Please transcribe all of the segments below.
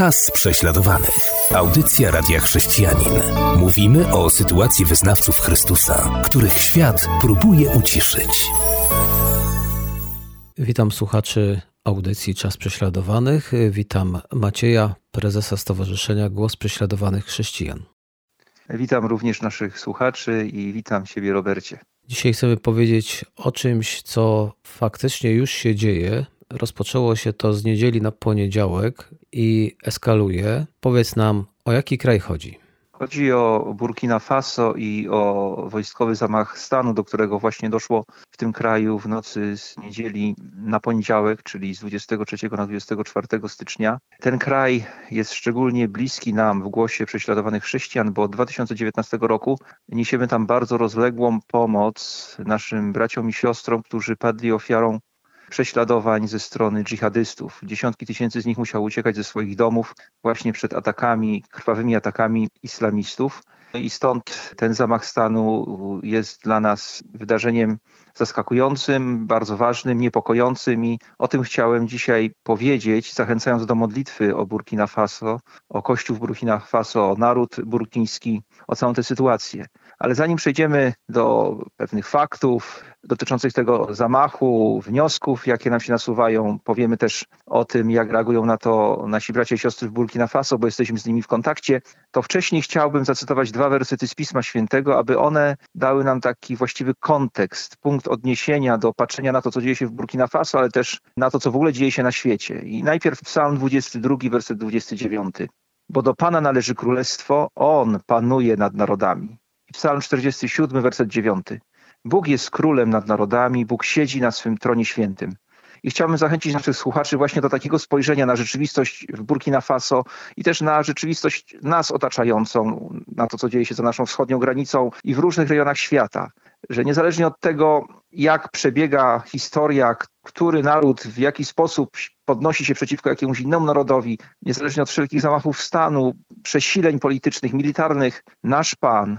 Czas prześladowanych. Audycja Radia Chrześcijanin. Mówimy o sytuacji wyznawców Chrystusa, których świat próbuje uciszyć. Witam słuchaczy audycji Czas Prześladowanych. Witam Macieja, prezesa Stowarzyszenia Głos Prześladowanych Chrześcijan. Witam również naszych słuchaczy i witam Ciebie, Robercie. Dzisiaj chcemy powiedzieć o czymś, co faktycznie już się dzieje. Rozpoczęło się to z niedzieli na poniedziałek i eskaluje. Powiedz nam, o jaki kraj chodzi? Chodzi o Burkina Faso i o wojskowy zamach stanu, do którego właśnie doszło w tym kraju w nocy z niedzieli na poniedziałek, czyli z 23 na 24 stycznia. Ten kraj jest szczególnie bliski nam w głosie prześladowanych chrześcijan, bo od 2019 roku niesiemy tam bardzo rozległą pomoc naszym braciom i siostrom, którzy padli ofiarą prześladowań ze strony dżihadystów. Dziesiątki tysięcy z nich musiało uciekać ze swoich domów właśnie przed atakami, krwawymi atakami islamistów. I stąd ten zamach stanu jest dla nas wydarzeniem zaskakującym, bardzo ważnym, niepokojącym i o tym chciałem dzisiaj powiedzieć, zachęcając do modlitwy o Burkina Faso, o Kościół w Burkina Faso, o naród burkiński, o całą tę sytuację. Ale zanim przejdziemy do pewnych faktów dotyczących tego zamachu, wniosków, jakie nam się nasuwają, powiemy też o tym, jak reagują na to nasi bracia i siostry w Burkina Faso, bo jesteśmy z nimi w kontakcie, to wcześniej chciałbym zacytować dwa wersety z Pisma Świętego, aby one dały nam taki właściwy kontekst, punkt odniesienia do patrzenia na to, co dzieje się w Burkina Faso, ale też na to, co w ogóle dzieje się na świecie. I najpierw Psalm 22, werset 29. Bo do Pana należy królestwo, On panuje nad narodami. Psalm 47, werset 9. Bóg jest królem nad narodami, Bóg siedzi na swym tronie świętym. I chciałbym zachęcić naszych słuchaczy właśnie do takiego spojrzenia na rzeczywistość w Burkina Faso i też na rzeczywistość nas otaczającą, na to, co dzieje się za naszą wschodnią granicą i w różnych rejonach świata. Że niezależnie od tego, jak przebiega historia, który naród w jaki sposób podnosi się przeciwko jakiemuś innemu narodowi, niezależnie od wszelkich zamachów stanu, przesileń politycznych, militarnych, nasz Pan,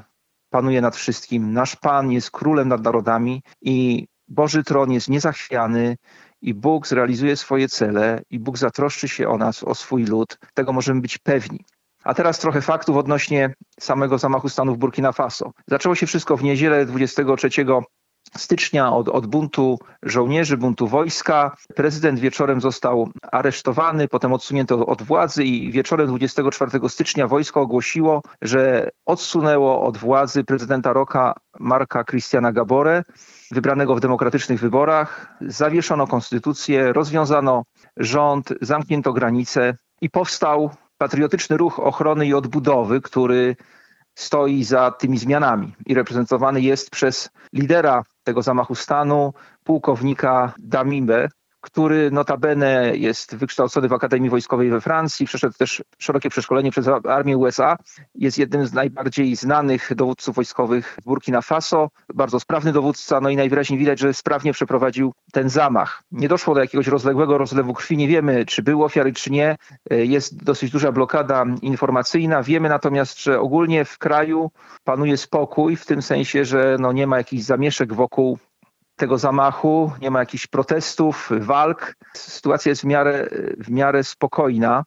panuje nad wszystkim. Nasz Pan jest królem nad narodami i Boży tron jest niezachwiany i Bóg zrealizuje swoje cele i Bóg zatroszczy się o nas, o swój lud. Tego możemy być pewni. A teraz trochę faktów odnośnie samego zamachu stanu w Burkina Faso. Zaczęło się wszystko w niedzielę 23 stycznia od, od buntu żołnierzy, buntu wojska. Prezydent wieczorem został aresztowany, potem odsunięto od władzy i wieczorem 24 stycznia wojsko ogłosiło, że odsunęło od władzy prezydenta Roka Marka Christiana Gabore, wybranego w demokratycznych wyborach. Zawieszono konstytucję, rozwiązano rząd, zamknięto granice i powstał patriotyczny ruch ochrony i odbudowy, który stoi za tymi zmianami i reprezentowany jest przez lidera tego zamachu stanu, pułkownika Damimbe, który notabene jest wykształcony w Akademii Wojskowej we Francji, przeszedł też szerokie przeszkolenie przez armię USA. Jest jednym z najbardziej znanych dowódców wojskowych w Burkina Faso. Bardzo sprawny dowódca, no i najwyraźniej widać, że sprawnie przeprowadził ten zamach. Nie doszło do jakiegoś rozległego rozlewu krwi, nie wiemy, czy były ofiary, czy nie. Jest dosyć duża blokada informacyjna. Wiemy natomiast, że ogólnie w kraju panuje spokój, w tym sensie, że no nie ma jakichś zamieszek wokół tego zamachu, nie ma jakichś protestów, walk. Sytuacja jest w miarę, w miarę spokojna.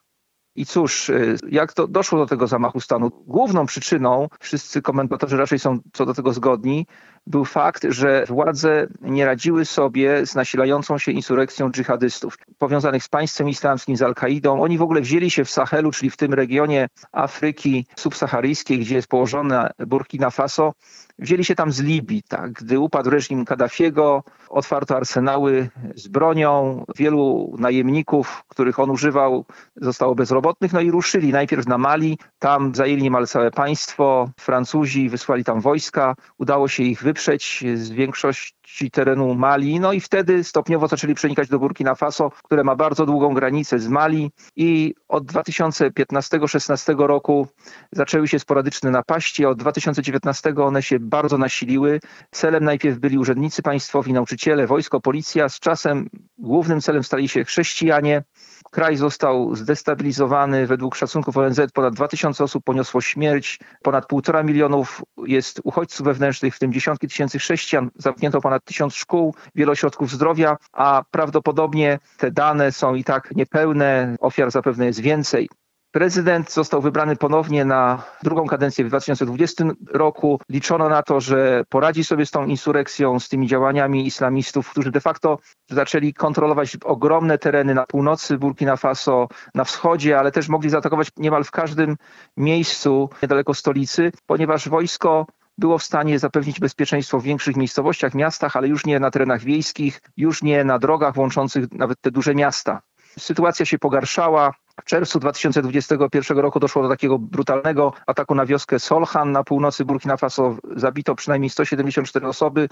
I cóż, jak to doszło do tego zamachu stanu? Główną przyczyną, wszyscy komentatorzy raczej są co do tego zgodni, był fakt, że władze nie radziły sobie z nasilającą się insurekcją dżihadystów powiązanych z państwem islamskim, z Al-Kaidą. Oni w ogóle wzięli się w Sahelu, czyli w tym regionie Afryki subsaharyjskiej, gdzie jest położona Burkina Faso, wzięli się tam z Libii. Tak? Gdy upadł reżim Kaddafiego, otwarto arsenały z bronią. Wielu najemników, których on używał, zostało bezrobotnych, no i ruszyli najpierw na Mali. Tam zajęli niemal całe państwo. Francuzi wysłali tam wojska. Udało się ich wyprzeć z większości terenu Mali. No i wtedy stopniowo zaczęli przenikać do Burkina Faso, które ma bardzo długą granicę z Mali. I od 2015-16 roku zaczęły się sporadyczne napaści. Od 2019 one się bardzo nasiliły. Celem najpierw byli urzędnicy państwowi, nauczyciele, wojsko, policja. Z czasem głównym celem stali się chrześcijanie. Kraj został zdestabilizowany. Według szacunków ONZ ponad 2000 osób poniosło śmierć, ponad 1,5 milionów jest uchodźców wewnętrznych, w tym dziesiątki tysięcy chrześcijan. Zamknięto ponad tysiąc szkół, wiele ośrodków zdrowia, a prawdopodobnie te dane są i tak niepełne. Ofiar zapewne jest więcej. Prezydent został wybrany ponownie na drugą kadencję w 2020 roku. Liczono na to, że poradzi sobie z tą insurekcją, z tymi działaniami islamistów, którzy de facto zaczęli kontrolować ogromne tereny na północy Burkina Faso, na wschodzie, ale też mogli zaatakować niemal w każdym miejscu niedaleko stolicy, ponieważ wojsko było w stanie zapewnić bezpieczeństwo w większych miejscowościach, miastach, ale już nie na terenach wiejskich, już nie na drogach łączących nawet te duże miasta. Sytuacja się pogarszała. W czerwcu 2021 roku doszło do takiego brutalnego ataku na wioskę Solhan na północy Burkina Faso. Zabito przynajmniej 174 osoby.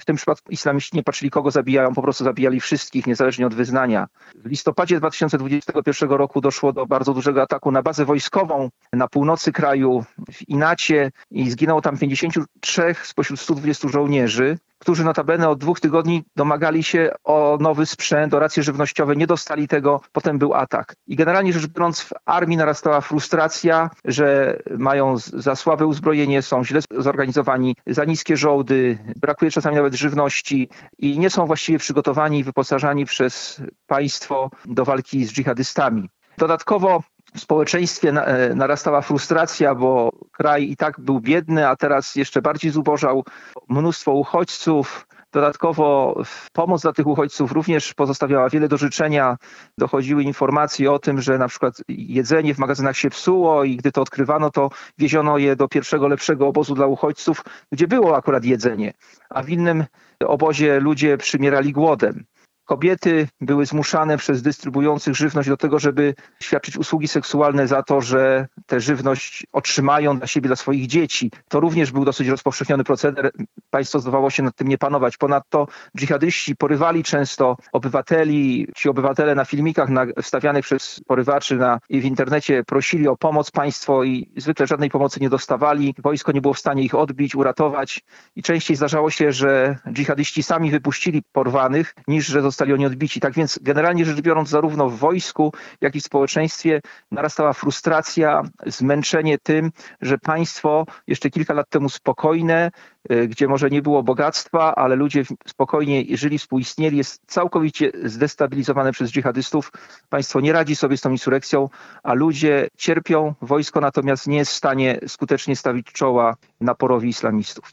W tym przypadku islamiści nie patrzyli kogo zabijają, po prostu zabijali wszystkich, niezależnie od wyznania. W listopadzie 2021 roku doszło do bardzo dużego ataku na bazę wojskową na północy kraju w Inacie i zginęło tam 53 spośród 120 żołnierzy którzy notabene od dwóch tygodni domagali się o nowy sprzęt, o racje żywnościowe, nie dostali tego, potem był atak. I generalnie rzecz biorąc w armii narastała frustracja, że mają za słabe uzbrojenie, są źle zorganizowani, za niskie żołdy, brakuje czasami nawet żywności i nie są właściwie przygotowani i wyposażani przez państwo do walki z dżihadystami. Dodatkowo w społeczeństwie e, narastała frustracja, bo kraj i tak był biedny, a teraz jeszcze bardziej zubożał. Mnóstwo uchodźców. Dodatkowo pomoc dla tych uchodźców również pozostawiała wiele do życzenia. Dochodziły informacje o tym, że na przykład jedzenie w magazynach się psuło i gdy to odkrywano, to wieziono je do pierwszego lepszego obozu dla uchodźców, gdzie było akurat jedzenie, a w innym obozie ludzie przymierali głodem. Kobiety były zmuszane przez dystrybuujących żywność do tego, żeby świadczyć usługi seksualne za to, że tę żywność otrzymają dla siebie, dla swoich dzieci. To również był dosyć rozpowszechniony proceder. Państwo zdawało się nad tym nie panować. Ponadto dżihadyści porywali często obywateli. Ci obywatele na filmikach wstawianych przez porywaczy na, w internecie prosili o pomoc państwo i zwykle żadnej pomocy nie dostawali. Wojsko nie było w stanie ich odbić, uratować i częściej zdarzało się, że dżihadyści sami wypuścili porwanych, niż że zostali oni odbici. Tak więc generalnie rzecz biorąc zarówno w wojsku, jak i w społeczeństwie narastała frustracja, zmęczenie tym, że państwo jeszcze kilka lat temu spokojne, y, gdzie może nie było bogactwa, ale ludzie spokojnie żyli, współistnieli, jest całkowicie zdestabilizowane przez dżihadystów. Państwo nie radzi sobie z tą insurekcją, a ludzie cierpią, wojsko natomiast nie jest w stanie skutecznie stawić czoła naporowi islamistów.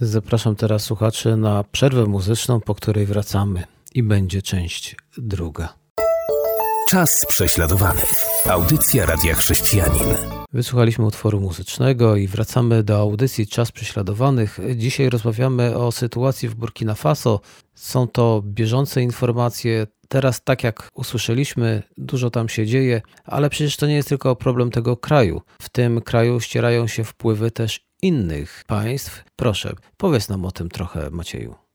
Zapraszam teraz słuchaczy na przerwę muzyczną, po której wracamy i będzie część druga. Czas prześladowany. Audycja Radia Chrześcijanin. Wysłuchaliśmy utworu muzycznego i wracamy do audycji Czas Prześladowanych. Dzisiaj rozmawiamy o sytuacji w Burkina Faso. Są to bieżące informacje. Teraz, tak jak usłyszeliśmy, dużo tam się dzieje, ale przecież to nie jest tylko problem tego kraju. W tym kraju ścierają się wpływy też innych państw. Proszę, powiedz nam o tym trochę, Macieju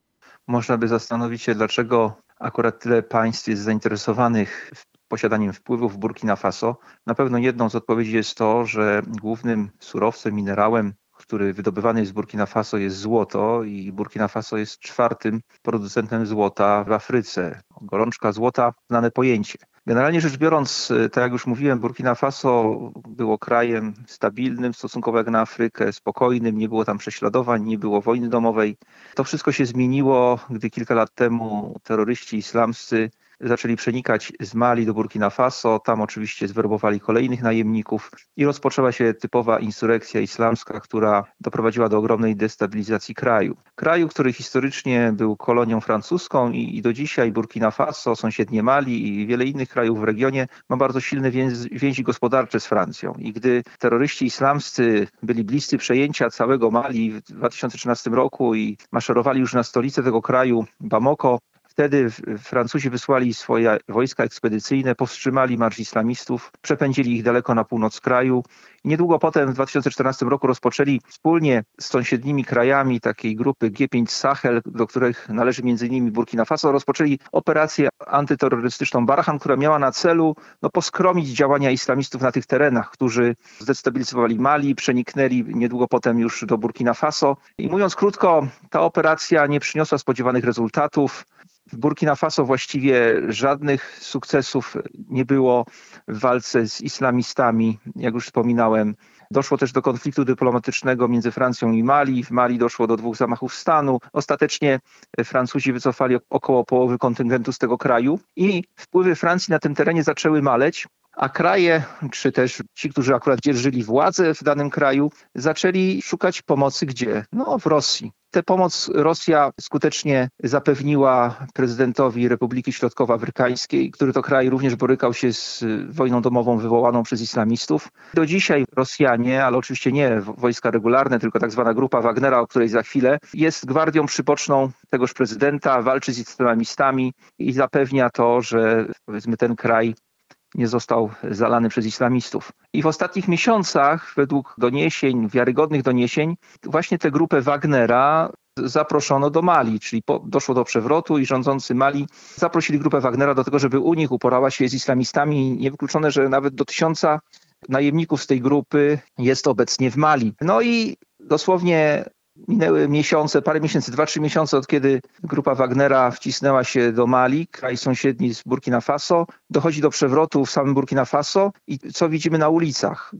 można by zastanowić się, dlaczego akurat tyle państw jest zainteresowanych posiadaniem wpływów w Burkina Faso. Na pewno jedną z odpowiedzi jest to, że głównym surowcem, minerałem, który wydobywany jest z Burkina Faso jest złoto i Burkina Faso jest czwartym producentem złota w Afryce. Gorączka złota, znane pojęcie. Generalnie rzecz biorąc, e, tak jak już mówiłem, Burkina Faso było krajem stabilnym stosunkowo jak na Afrykę, spokojnym, nie było tam prześladowań, nie było wojny domowej. To wszystko się zmieniło, gdy kilka lat temu terroryści islamscy zaczęli przenikać z Mali do Burkina Faso. Tam oczywiście zwerbowali kolejnych najemników i rozpoczęła się typowa insurekcja islamska, która doprowadziła do ogromnej destabilizacji kraju. Kraju, który historycznie był kolonią francuską i, i do dzisiaj Burkina Faso, sąsiednie Mali i wiele innych krajów w regionie ma bardzo silne więzi, więzi gospodarcze z Francją. I gdy terroryści islamscy byli bliscy przejęcia całego Mali w 2013 roku i maszerowali już na stolicę tego kraju, Bamako, Wtedy Francuzi wysłali swoje wojska ekspedycyjne, powstrzymali marsz islamistów, przepędzili ich daleko na północ kraju. Niedługo potem w 2014 roku rozpoczęli wspólnie z sąsiednimi krajami takiej grupy G5 Sahel, do których należy m.in. Burkina Faso, rozpoczęli operację antyterrorystyczną Barhan, która miała na celu no, poskromić działania islamistów na tych terenach, którzy zdestabilizowali Mali, przeniknęli niedługo potem już do Burkina Faso. I mówiąc krótko, ta operacja nie przyniosła spodziewanych rezultatów. W Burkina Faso właściwie żadnych sukcesów nie było w walce z islamistami, jak już wspominałem. Doszło też do konfliktu dyplomatycznego między Francją i Mali. W Mali doszło do dwóch zamachów stanu. Ostatecznie Francuzi wycofali około połowy kontyngentu z tego kraju i wpływy Francji na tym terenie zaczęły maleć, a kraje, czy też ci, którzy akurat dzierżyli władzę w danym kraju, zaczęli szukać pomocy gdzie? No w Rosji. Tę pomoc Rosja skutecznie zapewniła prezydentowi Republiki Środkowoafrykańskiej, który to kraj również borykał się z wojną domową wywołaną przez islamistów. Do dzisiaj Rosjanie, ale oczywiście nie wojska regularne, tylko tak zwana grupa Wagnera, o której za chwilę, jest gwardią przyboczną tegoż prezydenta, walczy z islamistami i zapewnia to, że powiedzmy ten kraj nie został zalany przez islamistów. I w ostatnich miesiącach, według doniesień, wiarygodnych doniesień, właśnie tę grupę Wagnera zaproszono do Mali, czyli po, doszło do przewrotu i rządzący Mali zaprosili grupę Wagnera do tego, żeby u nich uporała się z islamistami. Niewykluczone, że nawet do tysiąca najemników z tej grupy jest obecnie w Mali. No i dosłownie Minęły miesiące, parę miesięcy, dwa, trzy miesiące od kiedy grupa Wagnera wcisnęła się do Mali, kraj sąsiedni z Burkina Faso. Dochodzi do przewrotu w samym Burkina Faso i co widzimy na ulicach?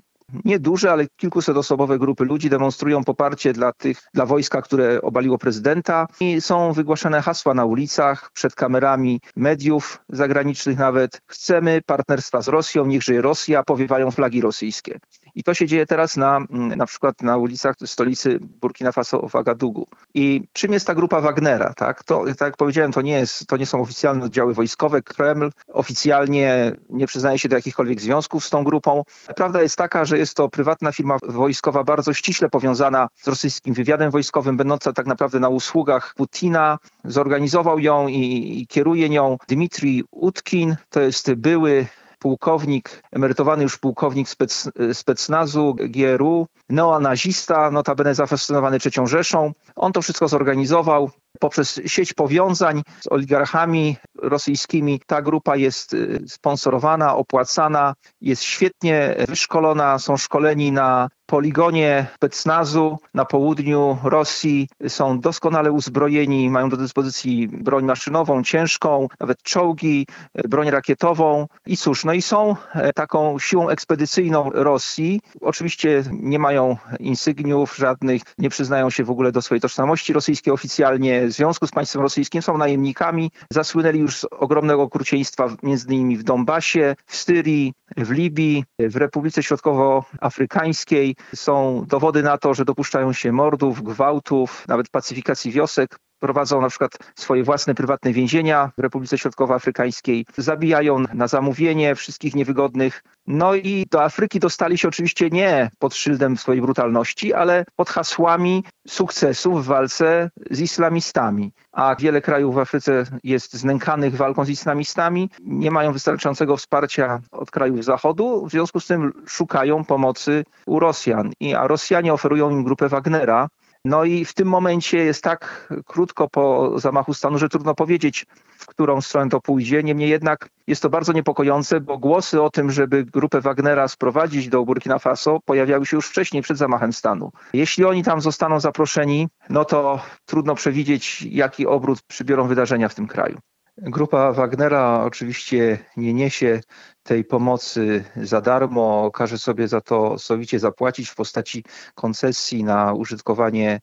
Nieduże, ale kilkusetosobowe grupy ludzi demonstrują poparcie dla tych, dla wojska, które obaliło prezydenta i są wygłaszane hasła na ulicach, przed kamerami mediów zagranicznych nawet. Chcemy partnerstwa z Rosją, niech żyje Rosja, powiewają flagi rosyjskie. I to się dzieje teraz na, mm, na przykład na ulicach stolicy Burkina Faso w Agadugu. I czym jest ta grupa Wagnera? Tak, to, tak jak powiedziałem, to nie, jest, to nie są oficjalne oddziały wojskowe. Kreml oficjalnie nie przyznaje się do jakichkolwiek związków z tą grupą. Prawda jest taka, że jest to prywatna firma wojskowa bardzo ściśle powiązana z rosyjskim wywiadem wojskowym, będąca tak naprawdę na usługach Putina. Zorganizował ją i, i kieruje nią Dmitrij Utkin, to jest były pułkownik, emerytowany już pułkownik spec, specnazu GRU, neonazista, notabene zafascynowany trzecią Rzeszą. On to wszystko zorganizował poprzez sieć powiązań z oligarchami rosyjskimi. Ta grupa jest y, sponsorowana, opłacana, jest świetnie wyszkolona, są szkoleni na poligonie Specnazu na południu Rosji są doskonale uzbrojeni, mają do dyspozycji broń maszynową, ciężką, nawet czołgi, broń rakietową i cóż, no i są e, taką siłą ekspedycyjną Rosji. Oczywiście nie mają insygniów żadnych, nie przyznają się w ogóle do swojej tożsamości rosyjskiej oficjalnie, w związku z państwem rosyjskim są najemnikami, zasłynęli już z ogromnego okrucieństwa między innymi w Donbasie, w Syrii, w Libii, w Republice Środkowoafrykańskiej. Są dowody na to, że dopuszczają się mordów, gwałtów, nawet pacyfikacji wiosek prowadzą na przykład swoje własne prywatne więzienia w Republice Środkowoafrykańskiej, zabijają na zamówienie wszystkich niewygodnych. No i do Afryki dostali się oczywiście nie pod szyldem swojej brutalności, ale pod hasłami sukcesów w walce z islamistami. A wiele krajów w Afryce jest znękanych walką z islamistami, nie mają wystarczającego wsparcia od krajów Zachodu, w związku z tym szukają pomocy u Rosjan. I, a Rosjanie oferują im grupę Wagnera, no i w tym momencie jest tak krótko po zamachu stanu, że trudno powiedzieć, w którą stronę to pójdzie. Niemniej jednak jest to bardzo niepokojące, bo głosy o tym, żeby grupę Wagnera sprowadzić do Burkina Faso pojawiały się już wcześniej, przed zamachem stanu. Jeśli oni tam zostaną zaproszeni, no to trudno przewidzieć, jaki obrót przybiorą wydarzenia w tym kraju. Grupa Wagnera oczywiście nie niesie tej pomocy za darmo, każe sobie za to sowicie zapłacić w postaci koncesji na użytkowanie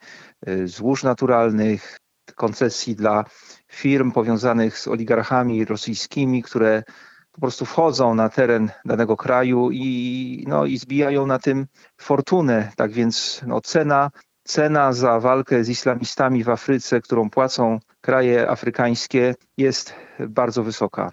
y, złóż naturalnych, koncesji dla firm powiązanych z oligarchami rosyjskimi, które po prostu wchodzą na teren danego kraju i, no, i zbijają na tym fortunę. Tak więc no, cena cena za walkę z islamistami w Afryce, którą płacą kraje afrykańskie, jest bardzo wysoka.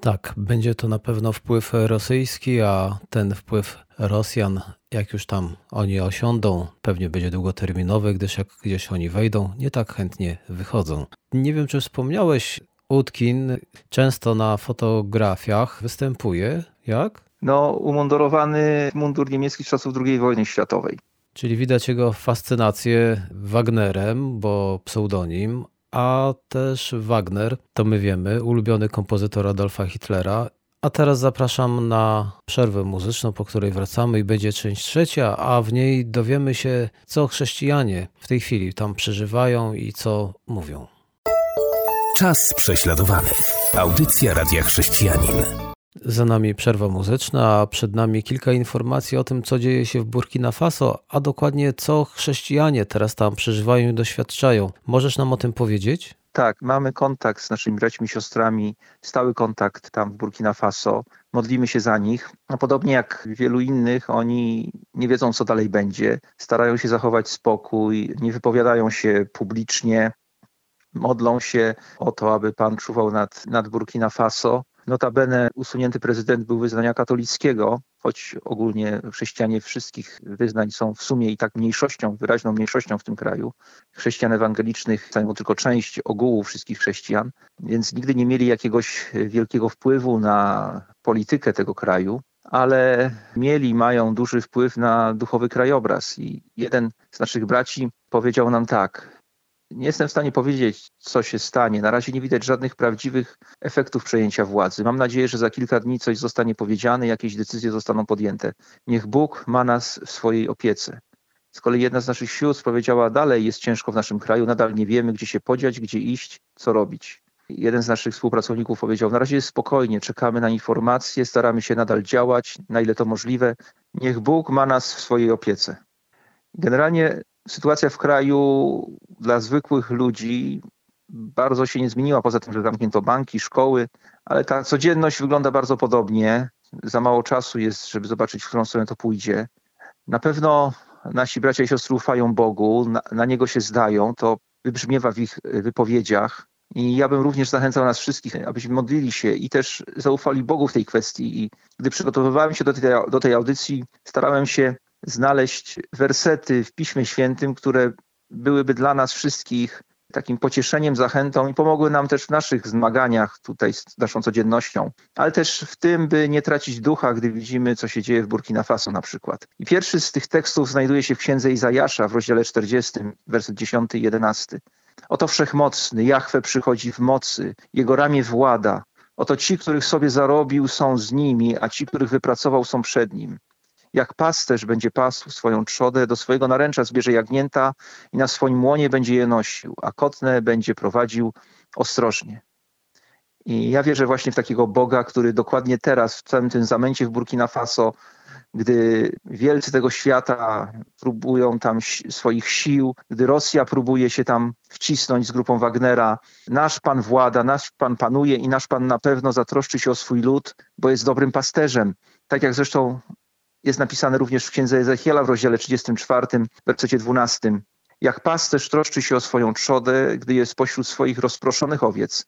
Tak, będzie to na pewno wpływ rosyjski, a ten wpływ Rosjan, jak już tam oni osiądą, pewnie będzie długoterminowy, gdyż jak gdzieś oni wejdą, nie tak chętnie wychodzą. Nie wiem, czy wspomniałeś, Utkin często na fotografiach występuje. Jak? No, umundurowany mundur niemiecki z czasów II wojny światowej. Czyli widać jego fascynację Wagnerem, bo pseudonim, a też Wagner, to my wiemy, ulubiony kompozytor Adolfa Hitlera. A teraz zapraszam na przerwę muzyczną, po której wracamy i będzie część trzecia, a w niej dowiemy się, co chrześcijanie w tej chwili tam przeżywają i co mówią. Czas prześladowany. Audycja Radia Chrześcijanin. Za nami przerwa muzyczna, a przed nami kilka informacji o tym, co dzieje się w Burkina Faso, a dokładnie co chrześcijanie teraz tam przeżywają i doświadczają. Możesz nam o tym powiedzieć? Tak, mamy kontakt z naszymi braćmi i siostrami, stały kontakt tam w Burkina Faso. modlimy się za nich. No, podobnie jak wielu innych, oni nie wiedzą, co dalej będzie. Starają się zachować spokój, nie wypowiadają się publicznie, modlą się o to, aby Pan czuwał nad, nad Burkina Faso. Notabene usunięty prezydent był wyznania katolickiego, choć ogólnie chrześcijanie wszystkich wyznań są w sumie i tak mniejszością, wyraźną mniejszością w tym kraju. Chrześcijan ewangelicznych stanowią tylko część ogółu wszystkich chrześcijan, więc nigdy nie mieli jakiegoś wielkiego wpływu na politykę tego kraju, ale mieli, mają duży wpływ na duchowy krajobraz. I jeden z naszych braci powiedział nam tak: nie jestem w stanie powiedzieć, co się stanie. Na razie nie widać żadnych prawdziwych efektów przejęcia władzy. Mam nadzieję, że za kilka dni coś zostanie powiedziane, jakieś decyzje zostaną podjęte. Niech Bóg ma nas w swojej opiece. Z kolei jedna z naszych sióstr powiedziała: Dalej jest ciężko w naszym kraju, nadal nie wiemy, gdzie się podziać, gdzie iść, co robić. Jeden z naszych współpracowników powiedział: Na razie jest spokojnie, czekamy na informacje, staramy się nadal działać, na ile to możliwe. Niech Bóg ma nas w swojej opiece. Generalnie sytuacja w kraju dla zwykłych ludzi bardzo się nie zmieniła, poza tym, że zamknięto banki, szkoły, ale ta codzienność wygląda bardzo podobnie. Za mało czasu jest, żeby zobaczyć, w którą stronę to pójdzie. Na pewno nasi bracia i siostry ufają Bogu, na, na Niego się zdają, to wybrzmiewa w ich wypowiedziach. I ja bym również zachęcał nas wszystkich, abyśmy modlili się i też zaufali Bogu w tej kwestii. I gdy przygotowywałem się do tej, do tej audycji, starałem się znaleźć wersety w Piśmie Świętym, które byłyby dla nas wszystkich takim pocieszeniem, zachętą i pomogły nam też w naszych zmaganiach tutaj z naszą codziennością, ale też w tym, by nie tracić ducha, gdy widzimy, co się dzieje w Burkina Faso na przykład. I pierwszy z tych tekstów znajduje się w księdze Izajasza w rozdziale 40, werset 10 i 11. Oto wszechmocny, Jahwe przychodzi w mocy, jego ramię włada. Oto ci, których sobie zarobił, są z nimi, a ci, których wypracował, są przed nim. Jak pasterz będzie pasł swoją trzodę, do swojego naręcza zbierze jagnięta i na swoim łonie będzie je nosił, a kotne będzie prowadził ostrożnie. I ja wierzę właśnie w takiego Boga, który dokładnie teraz, w całym tym zamęcie w Burkina Faso, gdy wielcy tego świata próbują tam swoich sił, gdy Rosja próbuje się tam wcisnąć z grupą Wagnera, nasz Pan włada, nasz Pan panuje i nasz Pan na pewno zatroszczy się o swój lud, bo jest dobrym pasterzem. Tak jak zresztą jest napisane również w księdze Ezechiela w rozdziale 34, wersecie 12. Jak pasterz troszczy się o swoją trzodę, gdy jest pośród swoich rozproszonych owiec,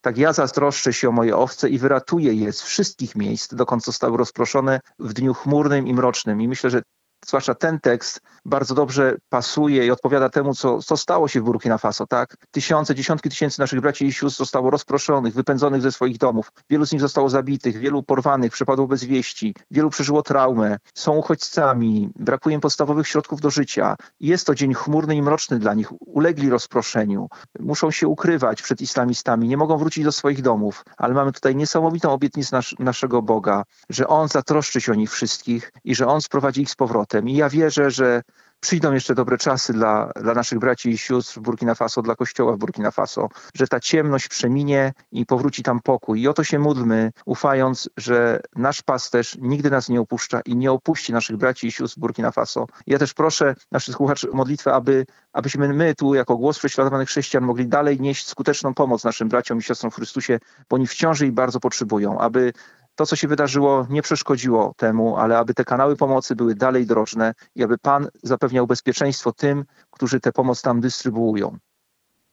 tak ja zatroszczę się o moje owce i wyratuję je z wszystkich miejsc, dokąd zostały rozproszone w dniu chmurnym i mrocznym. I myślę, że zwłaszcza ten tekst bardzo dobrze pasuje i odpowiada temu, co, co stało się w Burkina Faso. Tak? Tysiące, dziesiątki tysięcy naszych braci i sióstr zostało rozproszonych, wypędzonych ze swoich domów. Wielu z nich zostało zabitych, wielu porwanych, przepadło bez wieści, wielu przeżyło traumę, są uchodźcami, brakuje im podstawowych środków do życia. Jest to dzień chmurny i mroczny dla nich. Ulegli rozproszeniu, muszą się ukrywać przed islamistami, nie mogą wrócić do swoich domów, ale mamy tutaj niesamowitą obietnicę nas, naszego Boga, że On zatroszczy się o nich wszystkich i że On sprowadzi ich z powrotem. I ja wierzę, że przyjdą jeszcze dobre czasy dla, dla naszych braci i sióstr w Burkina Faso, dla Kościoła w Burkina Faso, że ta ciemność przeminie i powróci tam pokój. I o to się módlmy, ufając, że nasz pasterz nigdy nas nie opuszcza i nie opuści naszych braci i sióstr w Burkina Faso. Ja też proszę naszych słuchaczy o modlitwę, aby, abyśmy my tu, jako głos prześladowanych chrześcijan, mogli dalej nieść skuteczną pomoc naszym braciom i siostrom w Chrystusie, bo oni wciąż jej bardzo potrzebują, aby to, co się wydarzyło, nie przeszkodziło temu, ale aby te kanały pomocy były dalej drożne i aby Pan zapewniał bezpieczeństwo tym, którzy tę pomoc tam dystrybuują.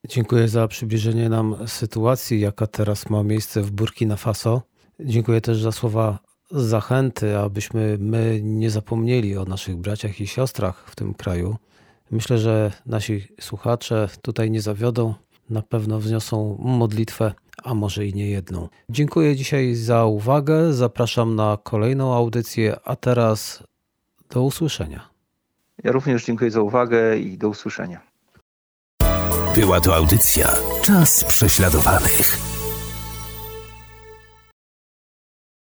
Dziękuję za przybliżenie nam sytuacji, jaka teraz ma miejsce w Burkina Faso. Dziękuję też za słowa zachęty, abyśmy my nie zapomnieli o naszych braciach i siostrach w tym kraju. Myślę, że nasi słuchacze tutaj nie zawiodą, na pewno wzniosą modlitwę a może i nie jedną. Dziękuję dzisiaj za uwagę. Zapraszam na kolejną audycję, a teraz do usłyszenia. Ja również dziękuję za uwagę i do usłyszenia. Była to audycja Czas prześladowanych.